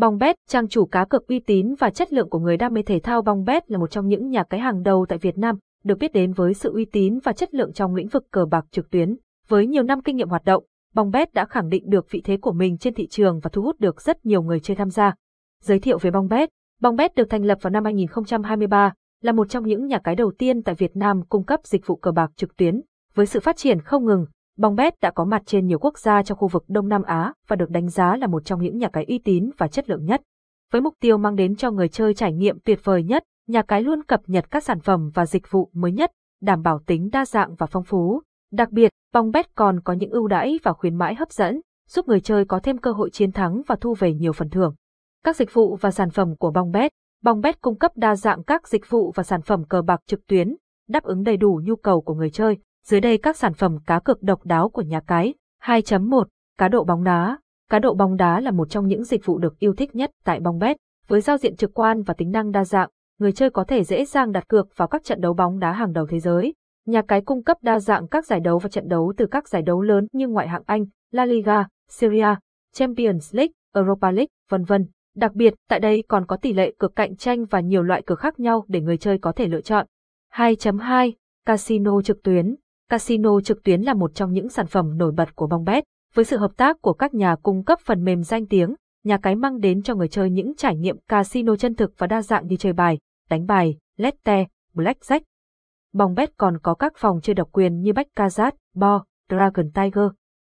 Bongbet, trang chủ cá cược uy tín và chất lượng của người đam mê thể thao Bongbet là một trong những nhà cái hàng đầu tại Việt Nam, được biết đến với sự uy tín và chất lượng trong lĩnh vực cờ bạc trực tuyến. Với nhiều năm kinh nghiệm hoạt động, Bongbet đã khẳng định được vị thế của mình trên thị trường và thu hút được rất nhiều người chơi tham gia. Giới thiệu về Bongbet, Bongbet được thành lập vào năm 2023, là một trong những nhà cái đầu tiên tại Việt Nam cung cấp dịch vụ cờ bạc trực tuyến. Với sự phát triển không ngừng, Bongbet đã có mặt trên nhiều quốc gia trong khu vực Đông Nam Á và được đánh giá là một trong những nhà cái uy tín và chất lượng nhất. Với mục tiêu mang đến cho người chơi trải nghiệm tuyệt vời nhất, nhà cái luôn cập nhật các sản phẩm và dịch vụ mới nhất, đảm bảo tính đa dạng và phong phú. Đặc biệt, Bongbet còn có những ưu đãi và khuyến mãi hấp dẫn, giúp người chơi có thêm cơ hội chiến thắng và thu về nhiều phần thưởng. Các dịch vụ và sản phẩm của Bongbet Bongbet cung cấp đa dạng các dịch vụ và sản phẩm cờ bạc trực tuyến, đáp ứng đầy đủ nhu cầu của người chơi. Dưới đây các sản phẩm cá cược độc đáo của nhà cái. 2.1 Cá độ bóng đá Cá độ bóng đá là một trong những dịch vụ được yêu thích nhất tại Bongbet. Với giao diện trực quan và tính năng đa dạng, người chơi có thể dễ dàng đặt cược vào các trận đấu bóng đá hàng đầu thế giới. Nhà cái cung cấp đa dạng các giải đấu và trận đấu từ các giải đấu lớn như ngoại hạng Anh, La Liga, Syria, Champions League, Europa League, vân vân. Đặc biệt, tại đây còn có tỷ lệ cược cạnh tranh và nhiều loại cược khác nhau để người chơi có thể lựa chọn. 2.2 Casino trực tuyến Casino trực tuyến là một trong những sản phẩm nổi bật của Bongbet. Với sự hợp tác của các nhà cung cấp phần mềm danh tiếng, nhà cái mang đến cho người chơi những trải nghiệm casino chân thực và đa dạng như chơi bài, đánh bài, lette, blackjack. Bongbet còn có các phòng chơi độc quyền như Baccarat, Bo, Dragon Tiger.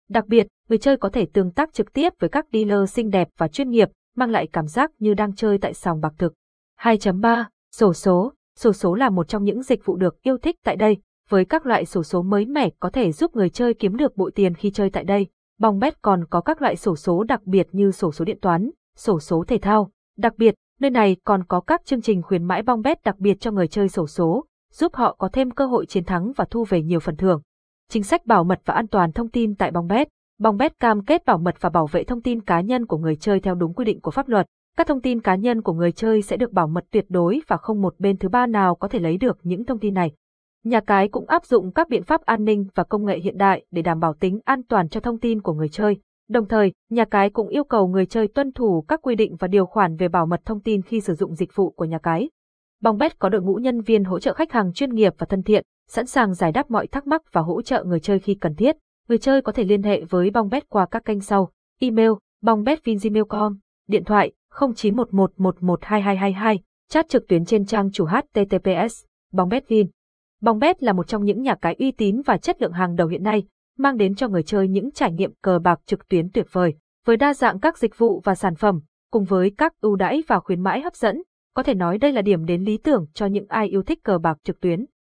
Đặc biệt, người chơi có thể tương tác trực tiếp với các dealer xinh đẹp và chuyên nghiệp, mang lại cảm giác như đang chơi tại sòng bạc thực. 2.3. Sổ số Sổ số là một trong những dịch vụ được yêu thích tại đây, với các loại sổ số mới mẻ có thể giúp người chơi kiếm được bội tiền khi chơi tại đây. Bongbet còn có các loại sổ số đặc biệt như sổ số điện toán, sổ số thể thao. Đặc biệt, nơi này còn có các chương trình khuyến mãi Bongbet đặc biệt cho người chơi sổ số, giúp họ có thêm cơ hội chiến thắng và thu về nhiều phần thưởng. Chính sách bảo mật và an toàn thông tin tại Bongbet Bongbet cam kết bảo mật và bảo vệ thông tin cá nhân của người chơi theo đúng quy định của pháp luật. Các thông tin cá nhân của người chơi sẽ được bảo mật tuyệt đối và không một bên thứ ba nào có thể lấy được những thông tin này. Nhà cái cũng áp dụng các biện pháp an ninh và công nghệ hiện đại để đảm bảo tính an toàn cho thông tin của người chơi. Đồng thời, nhà cái cũng yêu cầu người chơi tuân thủ các quy định và điều khoản về bảo mật thông tin khi sử dụng dịch vụ của nhà cái. Bongbet có đội ngũ nhân viên hỗ trợ khách hàng chuyên nghiệp và thân thiện, sẵn sàng giải đáp mọi thắc mắc và hỗ trợ người chơi khi cần thiết người chơi có thể liên hệ với Bongbet qua các kênh sau: email bongbetvinggmail.com, điện thoại 0911112222, chat trực tuyến trên trang chủ https bongbetvin. Bongbet là một trong những nhà cái uy tín và chất lượng hàng đầu hiện nay, mang đến cho người chơi những trải nghiệm cờ bạc trực tuyến tuyệt vời, với đa dạng các dịch vụ và sản phẩm, cùng với các ưu đãi và khuyến mãi hấp dẫn, có thể nói đây là điểm đến lý tưởng cho những ai yêu thích cờ bạc trực tuyến.